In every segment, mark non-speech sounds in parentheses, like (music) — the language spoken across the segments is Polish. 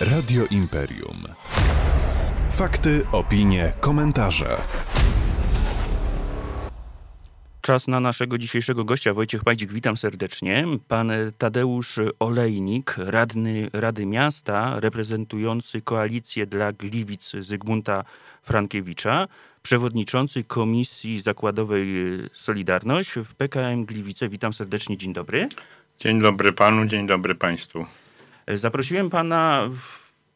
Radio Imperium. Fakty, opinie, komentarze. Czas na naszego dzisiejszego gościa. Wojciech Pajdzik, witam serdecznie. Pan Tadeusz Olejnik, radny Rady Miasta, reprezentujący koalicję dla Gliwic Zygmunta Frankiewicza, przewodniczący Komisji Zakładowej Solidarność w PKM Gliwice. Witam serdecznie, dzień dobry. Dzień dobry panu, dzień dobry państwu. Zaprosiłem pana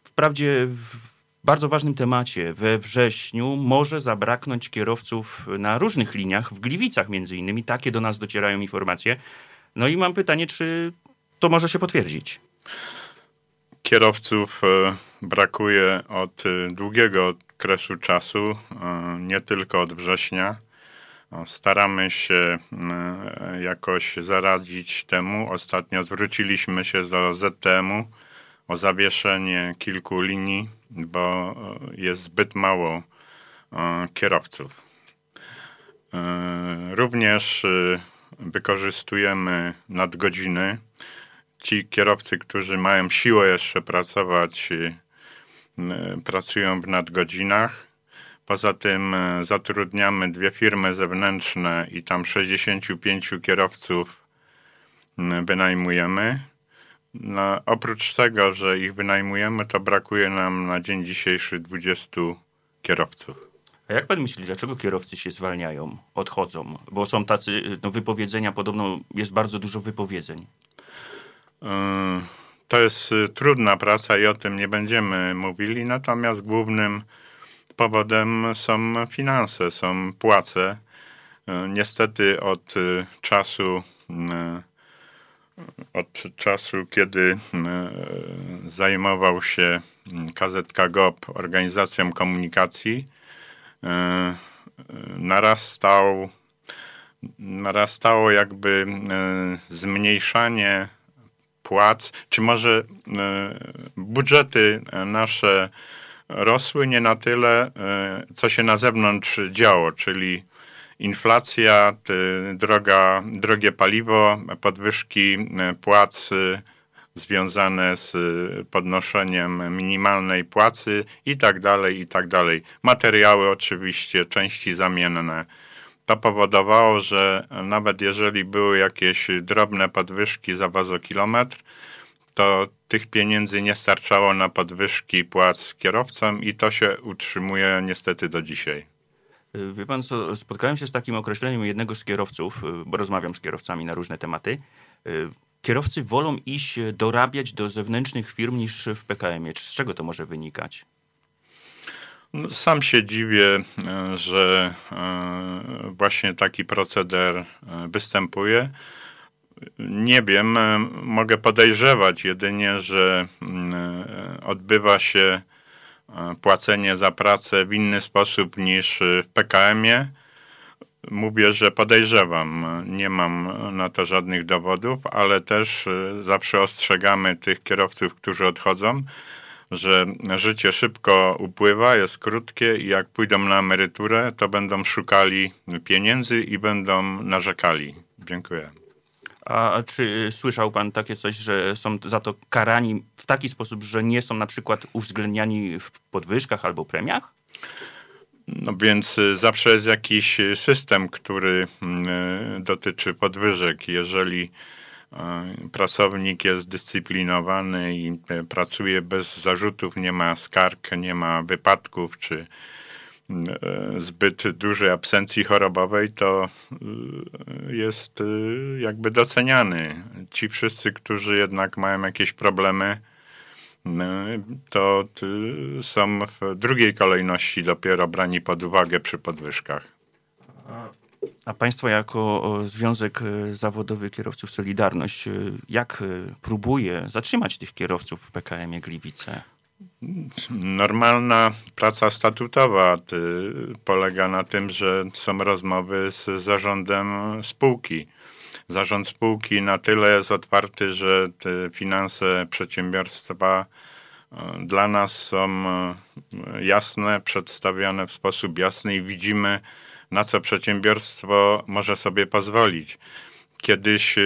wprawdzie w bardzo ważnym temacie. We wrześniu może zabraknąć kierowców na różnych liniach, w Gliwicach między innymi. Takie do nas docierają informacje. No i mam pytanie, czy to może się potwierdzić? Kierowców e, brakuje od e, długiego okresu czasu, e, nie tylko od września. Staramy się jakoś zaradzić temu. Ostatnio zwróciliśmy się do ZTM-u o zawieszenie kilku linii, bo jest zbyt mało kierowców. Również wykorzystujemy nadgodziny. Ci kierowcy, którzy mają siłę jeszcze pracować, pracują w nadgodzinach. Poza tym zatrudniamy dwie firmy zewnętrzne i tam 65 kierowców wynajmujemy. No, oprócz tego, że ich wynajmujemy, to brakuje nam na dzień dzisiejszy 20 kierowców. A jak pan myśli, dlaczego kierowcy się zwalniają, odchodzą? Bo są tacy, no wypowiedzenia, podobno jest bardzo dużo wypowiedzeń. To jest trudna praca i o tym nie będziemy mówili, natomiast głównym powodem są finanse, są płace. Niestety od y, czasu od czasu, kiedy zajmował się KZK GOP organizacją komunikacji, narastał, narastało jakby zmniejszanie płac, czy może budżety nasze rosły nie na tyle, co się na zewnątrz działo, czyli inflacja, droga, drogie paliwo, podwyżki e, płac e, związane z e, podnoszeniem minimalnej płacy i tak dalej, i tak dalej. Materiały oczywiście, części zamienne. To powodowało, że nawet jeżeli były jakieś drobne podwyżki za wazokilometr, to tych pieniędzy nie starczało na podwyżki płac kierowcom i to się utrzymuje niestety do dzisiaj. Y, wie pan co, spotkałem się z takim określeniem jednego z kierowców, y, bo rozmawiam z kierowcami na różne tematy. Y, kierowcy wolą iść dorabiać do zewnętrznych firm niż w PKM-ie. Z czego to może wynikać? No, sam się dziwię, że właśnie taki proceder występuje. Nie wiem, mogę podejrzewać jedynie, że odbywa się płacenie za pracę w inny sposób niż w PKM-ie. Mówię, że podejrzewam, nie mam na to żadnych dowodów, ale też e, zawsze ostrzegamy tych kierowców, którzy odchodzą, że życie szybko upływa, jest krótkie i jak pójdą na emeryturę, to będą szukali pieniędzy i będą narzekali. Dziękuję. A czy słyszał pan takie coś, że są za to karani w taki sposób, że nie są na przykład uwzględniani w podwyżkach albo premiach? No więc y, zawsze jest jakiś system, który y, dotyczy podwyżek. Jeżeli y, pracownik jest dyscyplinowany i pracuje bez zarzutów, nie ma skarg, nie ma wypadków czy zbyt dużej absencji chorobowej, to e, jest e, jakby doceniany. Ci wszyscy, którzy jednak mają jakieś problemy, to są w drugiej kolejności dopiero brani pod uwagę przy podwyżkach. A państwo jako Związek Zawodowy Kierowców Solidarność, jak próbuje zatrzymać tych kierowców w PKM-ie Gliwice? Normalna praca statutowa polega na tym, że są rozmowy z zarządem spółki. Zarząd spółki na tyle jest otwarty, że finanse przedsiębiorstwa e, dla nas są e, jasne, przedstawiane w sposób jasny i widzimy, na co przedsiębiorstwo może sobie pozwolić. Kiedyś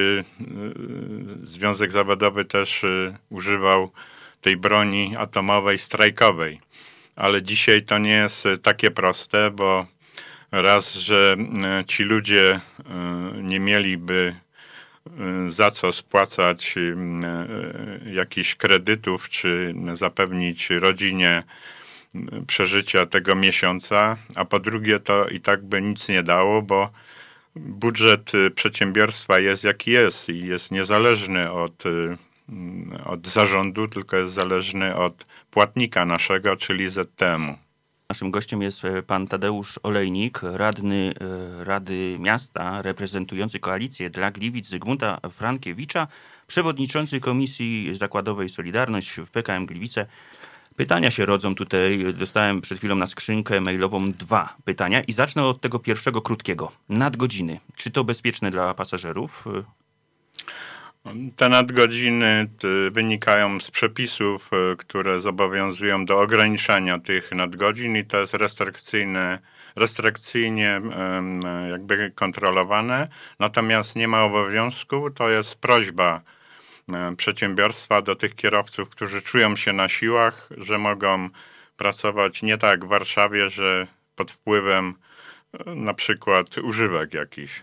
Związek Zawodowy też używał tej broni atomowej strajkowej. Ale dzisiaj to nie jest takie proste, bo raz, że ci ludzie nie mieliby za co spłacać jakichś kredytów, czy zapewnić rodzinie przeżycia tego miesiąca, a po drugie to i tak by nic nie dało, bo budżet przedsiębiorstwa jest jaki jest i jest niezależny od, od zarządu, tylko jest zależny od płatnika naszego, czyli ZTM-u. Naszym gościem jest e, pan Tadeusz Olejnik, radny e, Rady Miasta, reprezentujący koalicję dla Gliwic Zygmunta Frankiewicza, przewodniczący Komisji Zakładowej Solidarność w PKM Gliwice. Pytania się rodzą tutaj. Dostałem przed chwilą na skrzynkę mailową dwa pytania i zacznę od tego pierwszego krótkiego. Nadgodziny. Czy to bezpieczne dla pasażerów? Te nadgodziny wynikają z przepisów, e, które zobowiązują do ograniczania tych nadgodzin i to jest restrykcyjne, restrykcyjnie jakby kontrolowane. Natomiast nie ma obowiązku, to jest prośba E, przedsiębiorstwa do tych kierowców, którzy czują się na siłach, że mogą pracować nie tak w Warszawie, że pod wpływem e, na przykład używek jakichś.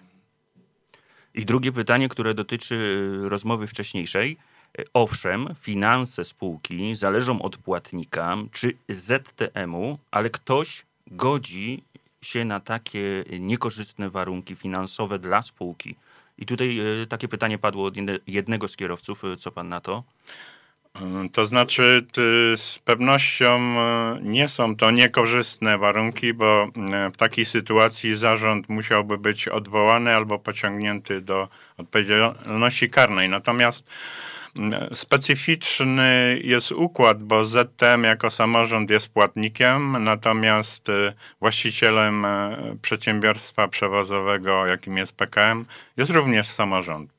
I drugie pytanie, które dotyczy rozmowy wcześniejszej. E, owszem, finanse spółki zależą od płatnika czy ZTM-u, ale ktoś godzi się na takie niekorzystne warunki finansowe dla spółki. I tutaj e, takie pytanie padło od jednego z kierowców. E, co pan na to? E, to znaczy, z pewnością nie są to niekorzystne warunki, bo w takiej sytuacji zarząd musiałby być odwołany albo pociągnięty do odpowiedzialności karnej. Natomiast Specyficzny jest układ, bo ZTM jako samorząd jest płatnikiem, natomiast y, właścicielem przedsiębiorstwa przewozowego, jakim jest PKM, jest również samorząd.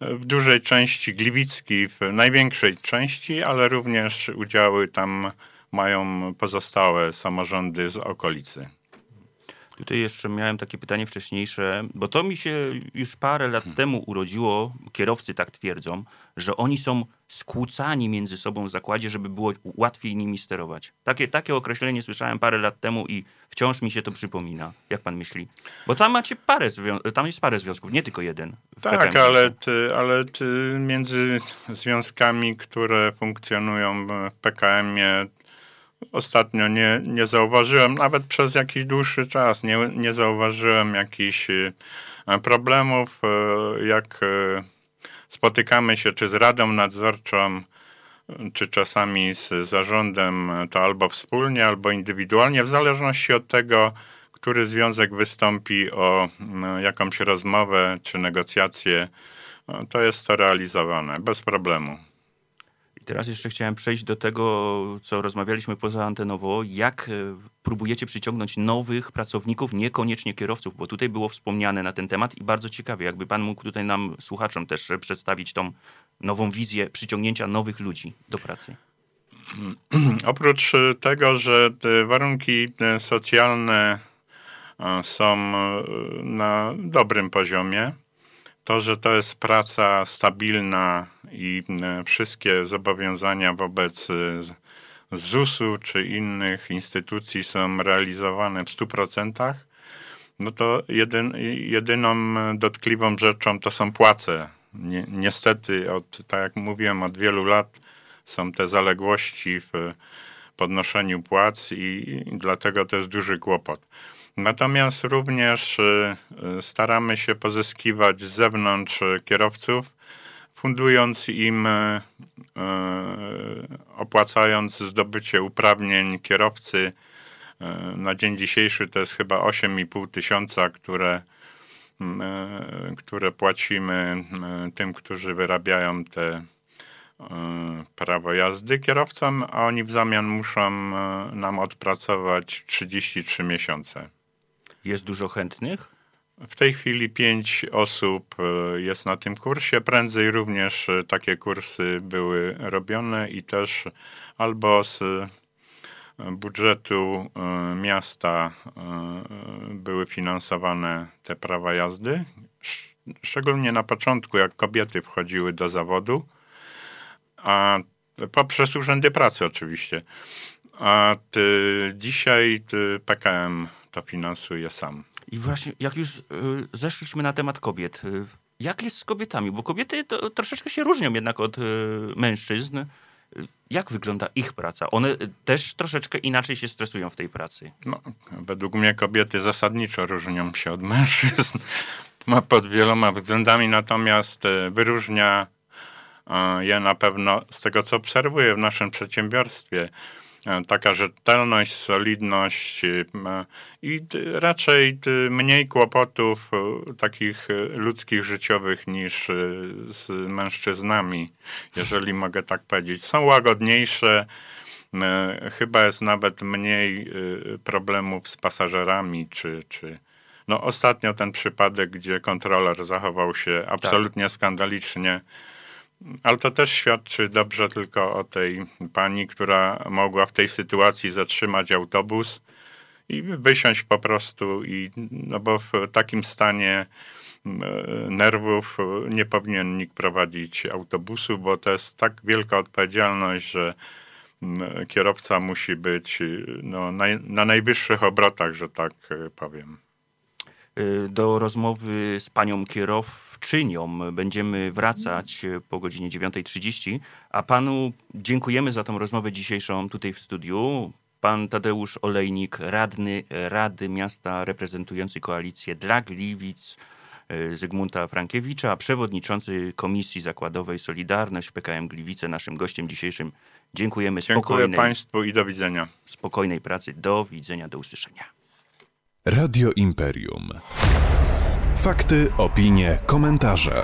W dużej części Gliwicki, w największej części, ale również udziały tam mają pozostałe samorządy z okolicy. Tutaj jeszcze miałem takie pytanie wcześniejsze, bo to mi się już parę lat hmm. temu urodziło, kierowcy tak twierdzą, że oni są skłócani między sobą w zakładzie, żeby było łatwiej nimi sterować. Takie, takie określenie słyszałem parę lat temu i wciąż mi się to przypomina. Jak pan myśli? Bo tam macie parę, tam jest parę związków, nie tylko jeden. Tak, ale, ty, ale ty między związkami, które funkcjonują w PKM-ie, ostatnio nie, nie zauważyłem, nawet przez jakiś dłuższy czas, nie, nie zauważyłem jakichś e, problemów, e, jak e, spotykamy się czy z Radą Nadzorczą, czy czasami z zarządem, to albo wspólnie, albo indywidualnie, w zależności od tego, który związek wystąpi o jakąś rozmowę czy negocjacje, to jest to realizowane bez problemu. Teraz jeszcze chciałem przejść do tego, co rozmawialiśmy poza antenowo, jak e, próbujecie przyciągnąć nowych pracowników, niekoniecznie kierowców, bo tutaj było wspomniane na ten temat i bardzo ciekawie, jakby pan mógł tutaj nam, słuchaczom też przedstawić tą nową wizję przyciągnięcia nowych ludzi do pracy. (clears throat) Oprócz tego, że te warunki socjalne e, są e, na dobrym poziomie, to, że to jest praca stabilna i e, wszystkie zobowiązania wobec e, ZUS-u czy innych instytucji są realizowane w 100%, no to jedyn, jedyną dotkliwą rzeczą to są płace. Ni niestety, od, tak jak mówiłem, od wielu lat są te zaległości w podnoszeniu płac i dlatego to jest duży kłopot. Natomiast również y, y, staramy się pozyskiwać z zewnątrz kierowców, fundując im, y, opłacając zdobycie uprawnień kierowcy. Na dzień dzisiejszy to jest chyba 8,5 tysiąca, które, które płacimy tym, którzy wyrabiają te prawo jazdy kierowcom, a oni w zamian muszą nam odpracować 33 miesiące. Jest dużo chętnych? W tej chwili pięć osób e, jest na tym kursie. Prędzej również e, takie kursy były robione i też albo z e, budżetu miasta były finansowane te prawa jazdy. Szczególnie na początku, jak kobiety wchodziły do zawodu, a Poprzez urzędy pracy oczywiście. A ty, dzisiaj ty PKM to finansuje sam. I właśnie, jak już y, zeszliśmy na temat kobiet, y, jak jest z kobietami? Bo kobiety to, troszeczkę się różnią jednak od y, mężczyzn. Jak wygląda ich praca? One też troszeczkę inaczej się stresują w tej pracy. No, według mnie kobiety zasadniczo różnią się od mężczyzn (laughs) pod wieloma względami, natomiast wyróżnia je na pewno z tego, co obserwuję w naszym przedsiębiorstwie. E, Taka rzetelność, solidność e, i raczej mniej kłopotów e, takich ludzkich, życiowych niż z mężczyznami, jeżeli mogę tak powiedzieć. Są łagodniejsze, Chyba jest nawet mniej problemów z pasażerami, czy, czy. No ostatnio ten przypadek, gdzie kontroler zachował się absolutnie skandalicznie, ale to też świadczy dobrze tylko o tej pani, która mogła w tej sytuacji zatrzymać autobus i wysiąść po prostu i no bo w takim stanie e, nerwów nie powinien nikt prowadzić autobusu, bo to jest tak wielka odpowiedzialność, że kierowca musi być no, naj, na najwyższych obrotach, że tak powiem. Y, Do rozmowy z panią kierowczynią będziemy wracać y, po godzinie 9.30, a panu dziękujemy za tą rozmowę dzisiejszą tutaj w studiu. Pan Tadeusz Olejnik, radny Rady Miasta reprezentujący koalicję dla Gliwic y, Zygmunta Frankiewicza, przewodniczący Komisji Zakładowej Solidarność PKM Gliwice, naszym gościem dzisiejszym. Dziękujemy Dziękuję Państwu i do widzenia. spokojnej pracy. Do widzenia, do usłyszenia. Radio Imperium. Fakty, opinie, komentarze.